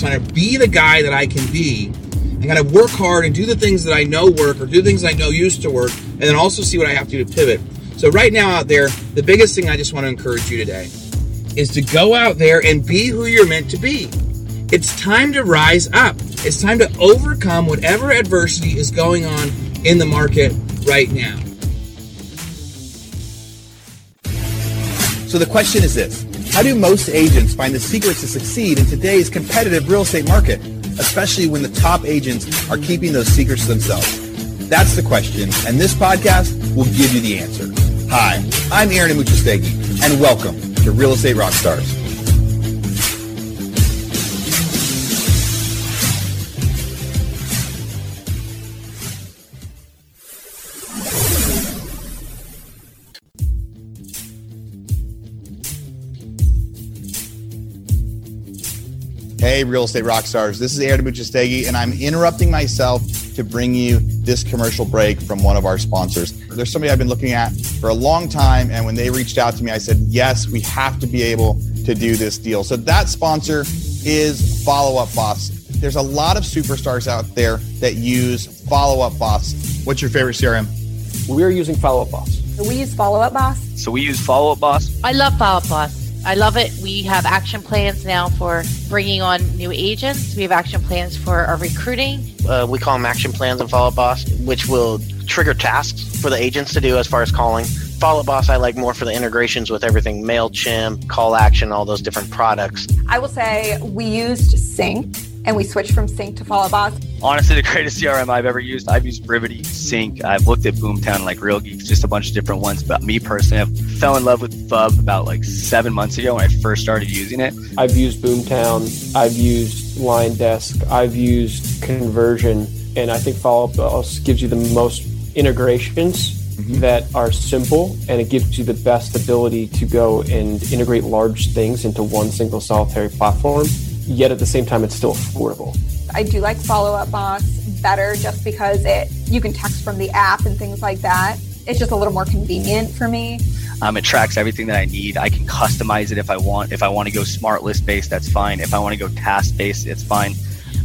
trying to be the guy that I can be and kind of work hard and do the things that I know work or do things I know used to work, and then also see what I have to do to pivot. So, right now out there, the biggest thing I just want to encourage you today is to go out there and be who you're meant to be. It's time to rise up. It's time to overcome whatever adversity is going on in the market right now. So the question is this How do most agents find the secrets to succeed in today's competitive real estate market, especially when the top agents are keeping those secrets to themselves? That's the question, and this podcast will give you the answer. Hi, I'm Aaron Amuchastegui, and welcome to Real Estate Rockstars. Hey, real estate rock stars. This is Aaron Amuchastegui, and I'm interrupting myself to bring you this commercial break from one of our sponsors. There's somebody I've been looking at for a long time, and when they reached out to me, I said, Yes, we have to be able to do this deal. So that sponsor is Follow Up Boss. There's a lot of superstars out there that use Follow Up Boss. What's your favorite CRM? We're using Follow Up Boss. We use Follow Up Boss. So we use Follow Up Boss. I love Follow Up Boss. I love it. We have action plans now for bringing on new agents. We have action plans for our recruiting. Uh, we call them action plans and Follow Up Boss, which will trigger tasks for the agents to do as far as calling. Follow Up Boss, I like more for the integrations with everything MailChimp, Call Action, all those different products. I will say we used Sync and we switched from Sync to Follow Boss. Honestly, the greatest CRM I've ever used. I've used Brivity, Sync. I've looked at Boomtown, like Real Geeks, just a bunch of different ones. But me personally, I fell in love with Fub about like seven months ago when I first started using it. I've used Boomtown. I've used LionDesk. I've used Conversion. And I think Follow Up Boss gives you the most integrations mm-hmm. that are simple and it gives you the best ability to go and integrate large things into one single solitary platform yet at the same time it's still affordable. I do like Follow Up Boss better just because it you can text from the app and things like that. It's just a little more convenient for me. Um, it tracks everything that I need. I can customize it if I want. If I want to go smart list based, that's fine. If I want to go task based, it's fine.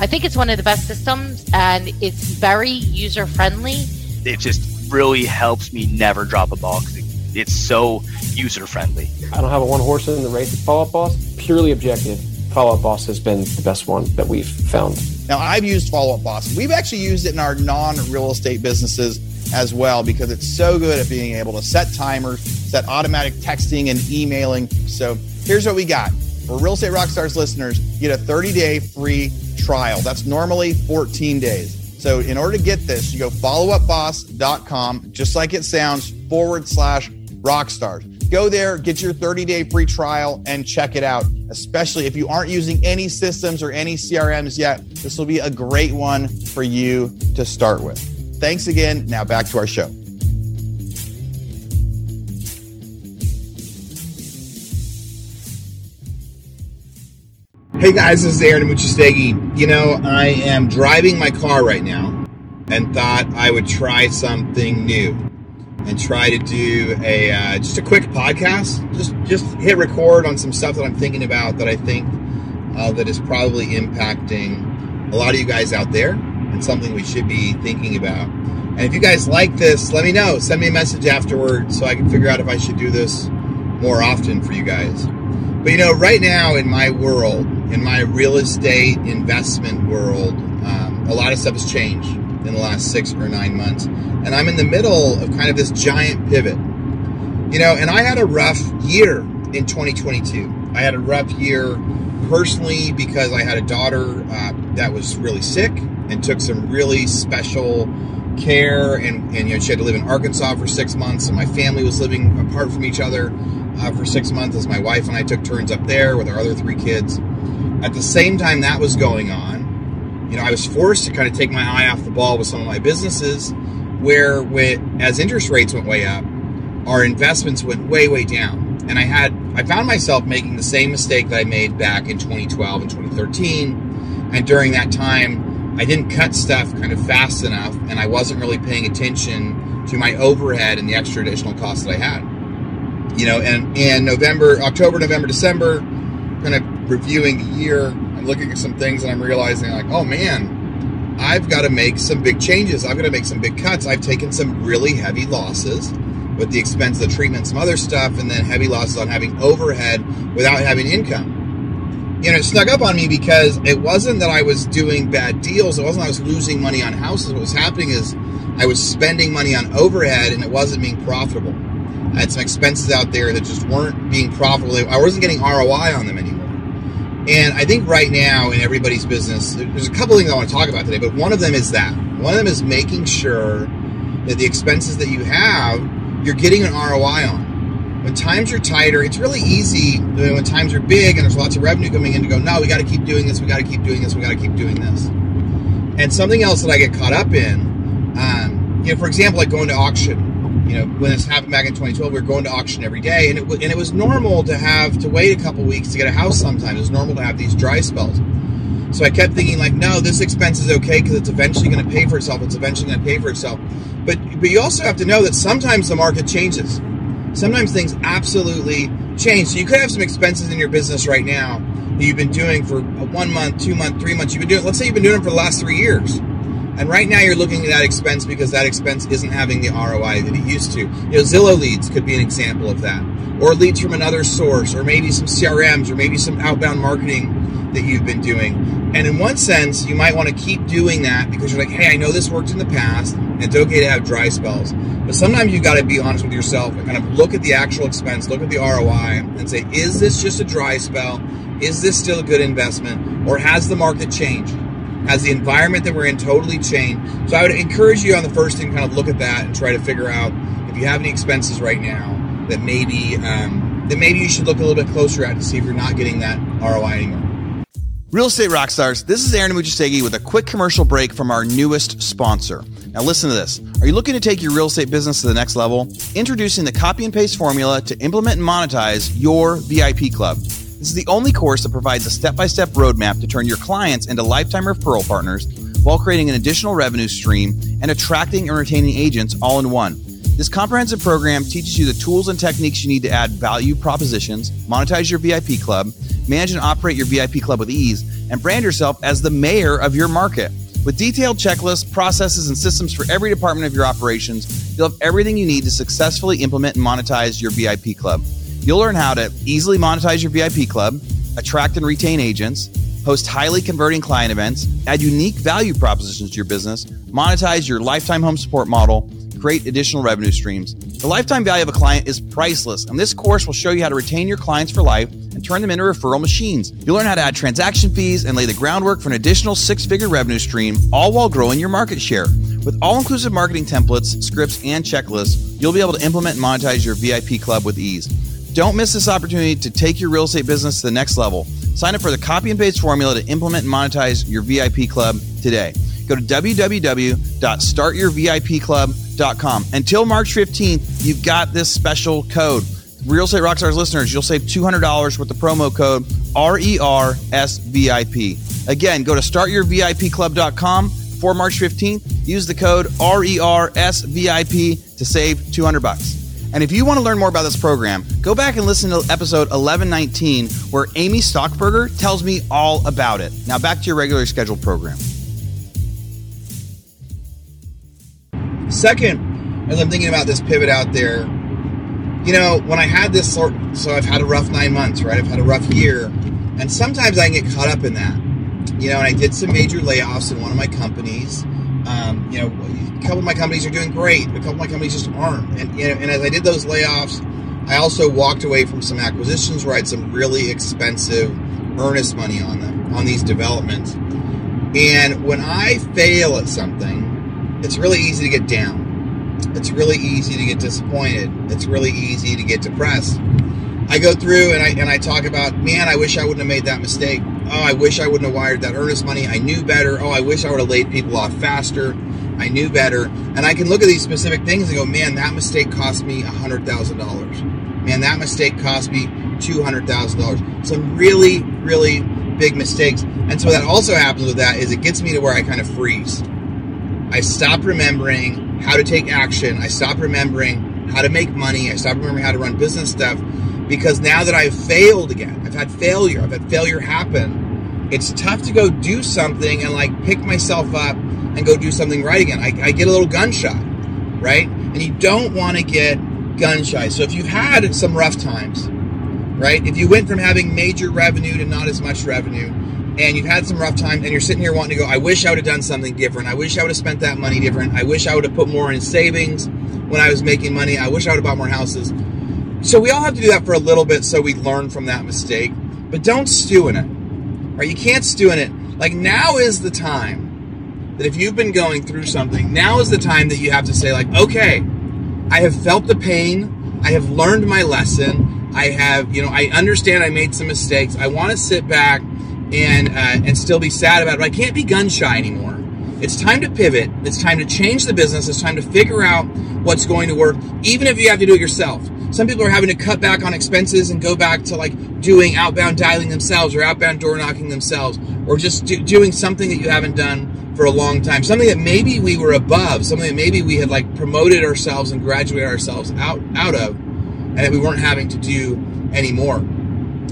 I think it's one of the best systems and it's very user friendly. It just really helps me never drop a ball because it's so user friendly. I don't have a one horse in the race at Follow Up Boss. Purely objective Follow Up Boss has been the best one that we've found. Now, I've used Follow Up Boss. We've actually used it in our non real estate businesses as well because it's so good at being able to set timers, set automatic texting and emailing. So here's what we got. For Real Estate Rockstars listeners, get a 30 day free trial. That's normally 14 days. So in order to get this, you go followupboss.com, just like it sounds, forward slash rockstars. Go there, get your 30 day free trial, and check it out. Especially if you aren't using any systems or any CRMs yet, this will be a great one for you to start with. Thanks again. Now back to our show. Hey guys, this is Aaron Amuchastegui. You know, I am driving my car right now and thought I would try something new and try to do a uh, just a quick podcast. Just just hit record on some stuff that I'm thinking about that I think uh, that is probably impacting a lot of you guys out there and something we should be thinking about. And if you guys like this, let me know. Send me a message afterward so I can figure out if I should do this more often for you guys. But you know, right now in my world, in my real estate investment world, um, a lot of stuff has changed in the last six or nine months and I'm in the middle of kind of this giant pivot. You know, and I had a rough year in 2022. I had a rough year personally because I had a daughter uh, that was really sick and took some really special care and, and you know she had to live in arkansas for six months and my family was living apart from each other uh, for six months as my wife and i took turns up there with our other three kids at the same time that was going on you know i was forced to kind of take my eye off the ball with some of my businesses where with, as interest rates went way up, our investments went way, way down. And I had, I found myself making the same mistake that I made back in 2012 and 2013. And during that time, I didn't cut stuff kind of fast enough, and I wasn't really paying attention to my overhead and the extra additional costs that I had. You know, and in November, October, November, December, kind of reviewing the year, Looking at some things and I'm realizing like, oh man, I've got to make some big changes. I've got to make some big cuts. I've taken some really heavy losses with the expense of the treatment, some other stuff, and then heavy losses on having overhead without having income. You know, it snuck up on me because it wasn't that I was doing bad deals. It wasn't I was losing money on houses. What was happening is I was spending money on overhead and it wasn't being profitable. I had some expenses out there that just weren't being profitable. I wasn't getting ROI on them anymore. And I think right now in everybody's business, there's a couple things I want to talk about today, but one of them is that. One of them is making sure that the expenses that you have, you're getting an ROI on. When times are tighter, it's really easy when times are big and there's lots of revenue coming in to go, no, we got to keep doing this, we got to keep doing this, we got to keep doing this. And something else that I get caught up in, um, you know, for example, like going to auction you know, when this happened back in 2012, we were going to auction every day, and it and it was normal to have to wait a couple weeks to get a house. Sometimes it was normal to have these dry spells. So I kept thinking like, no, this expense is okay because it's eventually going to pay for itself. It's eventually going to pay for itself. But but you also have to know that sometimes the market changes. Sometimes things absolutely change. So you could have some expenses in your business right now that you've been doing for a one month, two month, three months. You've been doing. Let's say you've been doing them for the last three years and right now you're looking at that expense because that expense isn't having the ROI that it used to. You know, Zillow leads could be an example of that. Or leads from another source, or maybe some CRMs, or maybe some outbound marketing that you've been doing. And in one sense, you might want to keep doing that because you're like, hey, I know this worked in the past, and it's okay to have dry spells. But sometimes you've got to be honest with yourself and kind of look at the actual expense, look at the ROI, and say, is this just a dry spell? Is this still a good investment? Or has the market changed? Has the environment that we're in totally changed? So I would encourage you on the first thing, kind of look at that and try to figure out if you have any expenses right now that maybe um, that maybe you should look a little bit closer at to see if you're not getting that ROI anymore. Real estate rock stars, this is Aaron Amuchastegui with a quick commercial break from our newest sponsor. Now listen to this. Are you looking to take your real estate business to the next level? Introducing the copy and paste formula to implement and monetize your VIP club. This is the only course that provides a step by step roadmap to turn your clients into lifetime referral partners while creating an additional revenue stream and attracting and retaining agents all in one. This comprehensive program teaches you the tools and techniques you need to add value propositions, monetize your VIP club, manage and operate your VIP club with ease, and brand yourself as the mayor of your market. With detailed checklists, processes, and systems for every department of your operations, you'll have everything you need to successfully implement and monetize your VIP club. You'll learn how to easily monetize your VIP club, attract and retain agents, host highly converting client events, add unique value propositions to your business, monetize your lifetime home support model, create additional revenue streams. The lifetime value of a client is priceless, and this course will show you how to retain your clients for life and turn them into referral machines. You'll learn how to add transaction fees and lay the groundwork for an additional six figure revenue stream, all while growing your market share. With all inclusive marketing templates, scripts, and checklists, you'll be able to implement and monetize your VIP club with ease. Don't miss this opportunity to take your real estate business to the next level. Sign up for the copy and paste formula to implement and monetize your VIP club today. Go to www.startyourvipclub.com. Until March 15th, you've got this special code. Real Estate Rockstars listeners, you'll save $200 with the promo code RERSVIP. Again, go to startyourvipclub.com for March 15th. Use the code RERSVIP to save 200 bucks. And if you want to learn more about this program, go back and listen to episode 1119, where Amy Stockberger tells me all about it. Now, back to your regularly scheduled program. Second, as I'm thinking about this pivot out there, you know, when I had this sort, so I've had a rough nine months, right? I've had a rough year, and sometimes I can get caught up in that. You know, and I did some major layoffs in one of my companies. Um, you know, a couple of my companies are doing great, a couple of my companies just aren't. And, you know, and as I did those layoffs, I also walked away from some acquisitions where I had some really expensive earnest money on them, on these developments. And when I fail at something, it's really easy to get down. It's really easy to get disappointed. It's really easy to get depressed. I go through and I and I talk about, man, I wish I wouldn't have made that mistake. Oh, I wish I wouldn't have wired that earnest money. I knew better. Oh, I wish I would have laid people off faster. I knew better. And I can look at these specific things and go, man, that mistake cost me $100,000. Man, that mistake cost me $200,000. Some really, really big mistakes. And so that also happens with that is it gets me to where I kind of freeze. I stop remembering how to take action. I stop remembering how to make money. I stop remembering how to run business stuff because now that I've failed again, I've had failure, I've had failure happen, it's tough to go do something and like pick myself up and go do something right again. I, I get a little gun shy, right? And you don't want to get gun shy. So if you've had some rough times, right? If you went from having major revenue to not as much revenue, and you've had some rough times, and you're sitting here wanting to go, I wish I would have done something different. I wish I would have spent that money different. I wish I would have put more in savings when I was making money. I wish I would have bought more houses. So we all have to do that for a little bit so we learn from that mistake. But don't stew in it. Right? You can't stew in it. Like now is the time that if you've been going through something, now is the time that you have to say, like, okay, I have felt the pain. I have learned my lesson. I have, you know, I understand I made some mistakes. I want to sit back and uh, and still be sad about it. But I can't be gun shy anymore. It's time to pivot. It's time to change the business. It's time to figure out what's going to work, even if you have to do it yourself. Some people are having to cut back on expenses and go back to like doing outbound dialing themselves or outbound door knocking themselves or just do, doing something that you haven't done for a long time. Something that maybe we were above, something that maybe we had like promoted ourselves and graduated ourselves out, out of and that we weren't having to do anymore.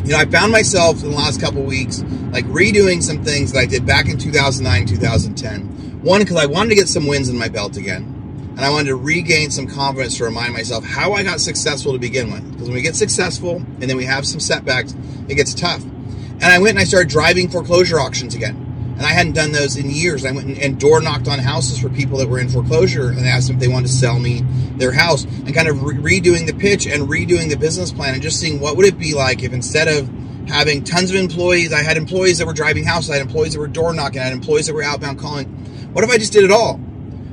You know, I found myself in the last couple weeks like redoing some things that I did back in 2009, 2010. One, because I wanted to get some wins in my belt again and I wanted to regain some confidence to remind myself how I got successful to begin with. Because when we get successful and then we have some setbacks, it gets tough. And I went and I started driving foreclosure auctions again. And I hadn't done those in years. I went and door knocked on houses for people that were in foreclosure and asked them if they wanted to sell me their house and kind of re- redoing the pitch and redoing the business plan and just seeing what would it be like if instead of having tons of employees, I had employees that were driving houses, I had employees that were door knocking, I had employees that were outbound calling. What if I just did it all?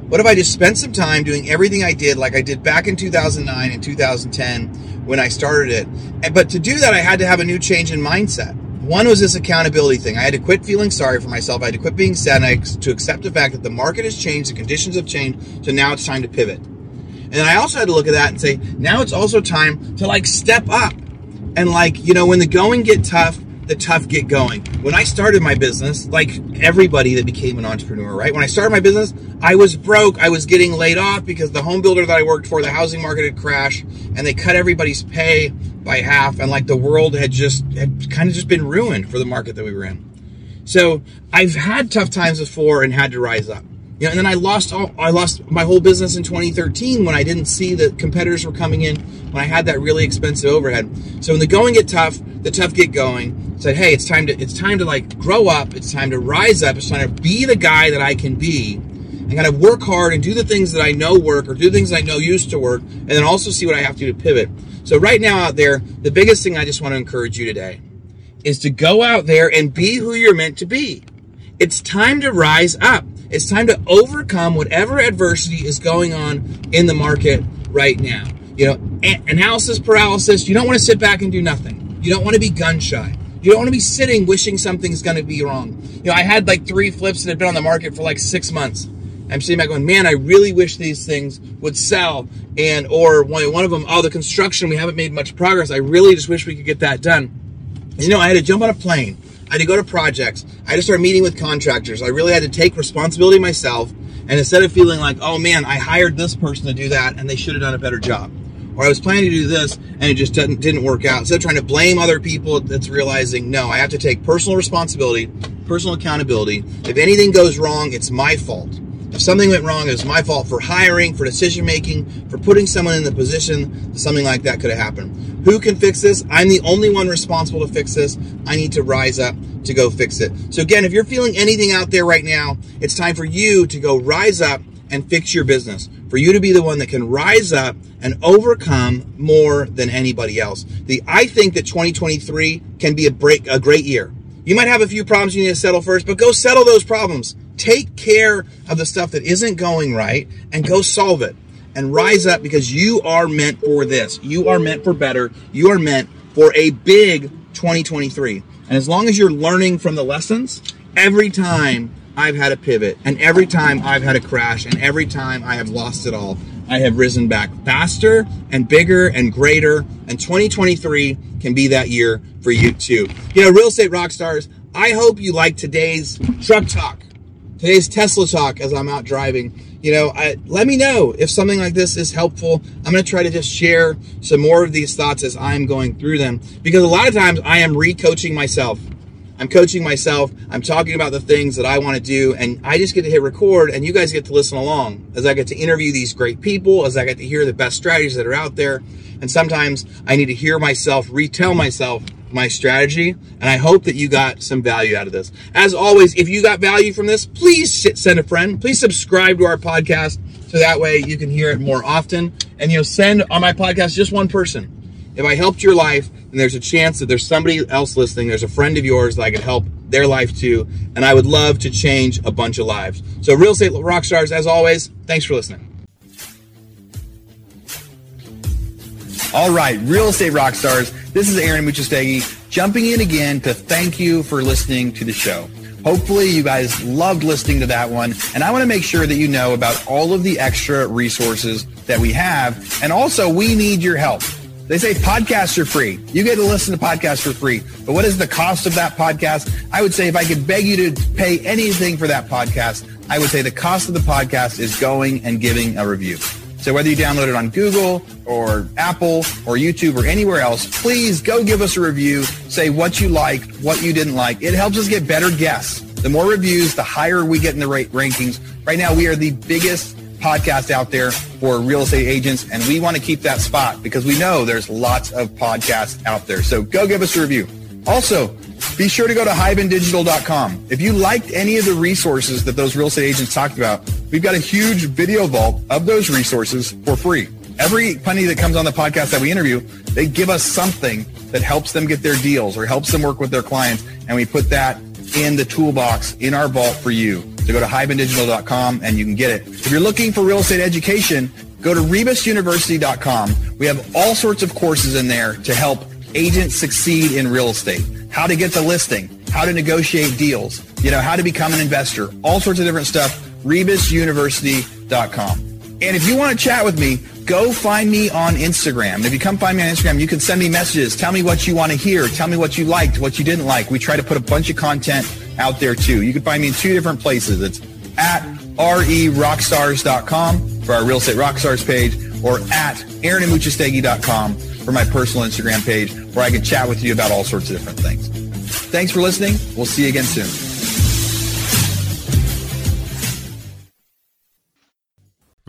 What if I just spent some time doing everything I did like I did back in 2009 and 2010 when I started it? But to do that, I had to have a new change in mindset. One was this accountability thing. I had to quit feeling sorry for myself. I had to quit being sad. I had to accept the fact that the market has changed, the conditions have changed, so now it's time to pivot. And I also had to look at that and say, now it's also time to like step up. And like, you know, when the going get tough, the tough get going. When I started my business, like everybody that became an entrepreneur, right? When I started my business, I was broke. I was getting laid off because the home builder that I worked for, the housing market had crashed and they cut everybody's pay by half. And like the world had just, had kind of just been ruined for the market that we were in. So I've had tough times before and had to rise up. You know, and then I lost all, I lost my whole business in 2013 when I didn't see that competitors were coming in when I had that really expensive overhead. So when the going get tough, the tough get going. Said, hey, it's time to it's time to like grow up. It's time to rise up. It's time to be the guy that I can be, kind of work hard and do the things that I know work or do things I know used to work, and then also see what I have to do to pivot. So right now out there, the biggest thing I just want to encourage you today is to go out there and be who you're meant to be. It's time to rise up. It's time to overcome whatever adversity is going on in the market right now. You know, analysis paralysis, you don't want to sit back and do nothing. You don't want to be gun shy. You don't want to be sitting wishing something's going to be wrong. You know, I had like three flips that had been on the market for like six months. I'm sitting back going, man, I really wish these things would sell. And, or one, of them, oh, the construction, we haven't made much progress. I really just wish we could get that done. You know, I had to jump on a plane. I had to go to projects. I had to start meeting with contractors. I really had to take responsibility myself. And instead of feeling like, oh man, I hired this person to do that and they should have done a better job. Or I was planning to do this and it just didn't, didn't work out. Instead of trying to blame other people, it's realizing, no, I have to take personal responsibility, personal accountability. If anything goes wrong, it's my fault. If something went wrong, it was my fault for hiring, for decision making, for putting someone in the position something like that could have happened. Who can fix this? I'm the only one responsible to fix this. I need to rise up to go fix it. So again, if you're feeling anything out there right now, it's time for you to go rise up and fix your business. For you to be the one that can rise up and overcome more than anybody else. The I think that 2023 can be a break a great year. You might have a few problems you need to settle first, but go settle those problems. Take care of the stuff that isn't going right and go solve it and rise up because you are meant for this. You are meant for better. You are meant for a big 2023. And as long as you're learning from the lessons, every time I've had a pivot and every time I've had a crash and every time I have lost it all, I have risen back faster and bigger and greater. And 2023 can be that year for you too. You know, real estate rock stars, I hope you like today's truck talk, today's Tesla talk as I'm out driving. You know, I, let me know if something like this is helpful. I'm going to try to just share some more of these thoughts as I'm going through them because a lot of times I am re-coaching myself. I'm coaching myself. I'm talking about the things that I want to do. And I just get to hit record and you guys get to listen along as I get to interview these great people, as I get to hear the best strategies that are out there. And sometimes I need to hear myself retell myself my strategy. And I hope that you got some value out of this. As always, if you got value from this, please send a friend. Please subscribe to our podcast so that way you can hear it more often. And you'll send on my podcast just one person. If I helped your life, and there's a chance that there's somebody else listening, there's a friend of yours that I could help their life too, and I would love to change a bunch of lives. So, Real Estate rock stars, as always, thanks for listening. All right, Real Estate rock stars. this is Aaron Amuchastegui jumping in again to thank you for listening to the show. Hopefully you guys loved listening to that one. And I want to make sure that you know about all of the extra resources that we have. And also we need your help. They say podcasts are free. You get to listen to podcasts for free. But what is the cost of that podcast? I would say if I could beg you to pay anything for that podcast, I would say the cost of the podcast is going and giving a review. So whether you download it on Google or Apple or YouTube or anywhere else, please go give us a review. Say what you liked, what you didn't like. It helps us get better guests. The more reviews, the higher we get in the rankings. Right now, we are the biggest podcast out there for real estate agents, and we want to keep that spot because we know there's lots of podcasts out there. So go give us a review. Also, be sure to go to hibandigital.com. If you liked any of the resources that those real estate agents talked about, we've got a huge video vault of those resources for free. Every penny that comes on the podcast that we interview, they give us something that helps them get their deals or helps them work with their clients. And we put that in the toolbox in our vault for you. So go to hibandigital.com and you can get it. If you're looking for real estate education, go to rebusuniversity.com. We have all sorts of courses in there to help agents succeed in real estate, how to get the listing, how to negotiate deals, you know, how to become an investor, all sorts of different stuff, rebusuniversity.com. And if you want to chat with me, go find me on Instagram. If you come find me on Instagram, you can send me messages. Tell me what you want to hear. Tell me what you liked, what you didn't like. We try to put a bunch of content out there too. You can find me in two different places. It's at rerockstars.com for our Real Estate Rockstars page or at aaronamuchastegui.com for my personal Instagram page where I can chat with you about all sorts of different things. Thanks for listening. We'll see you again soon.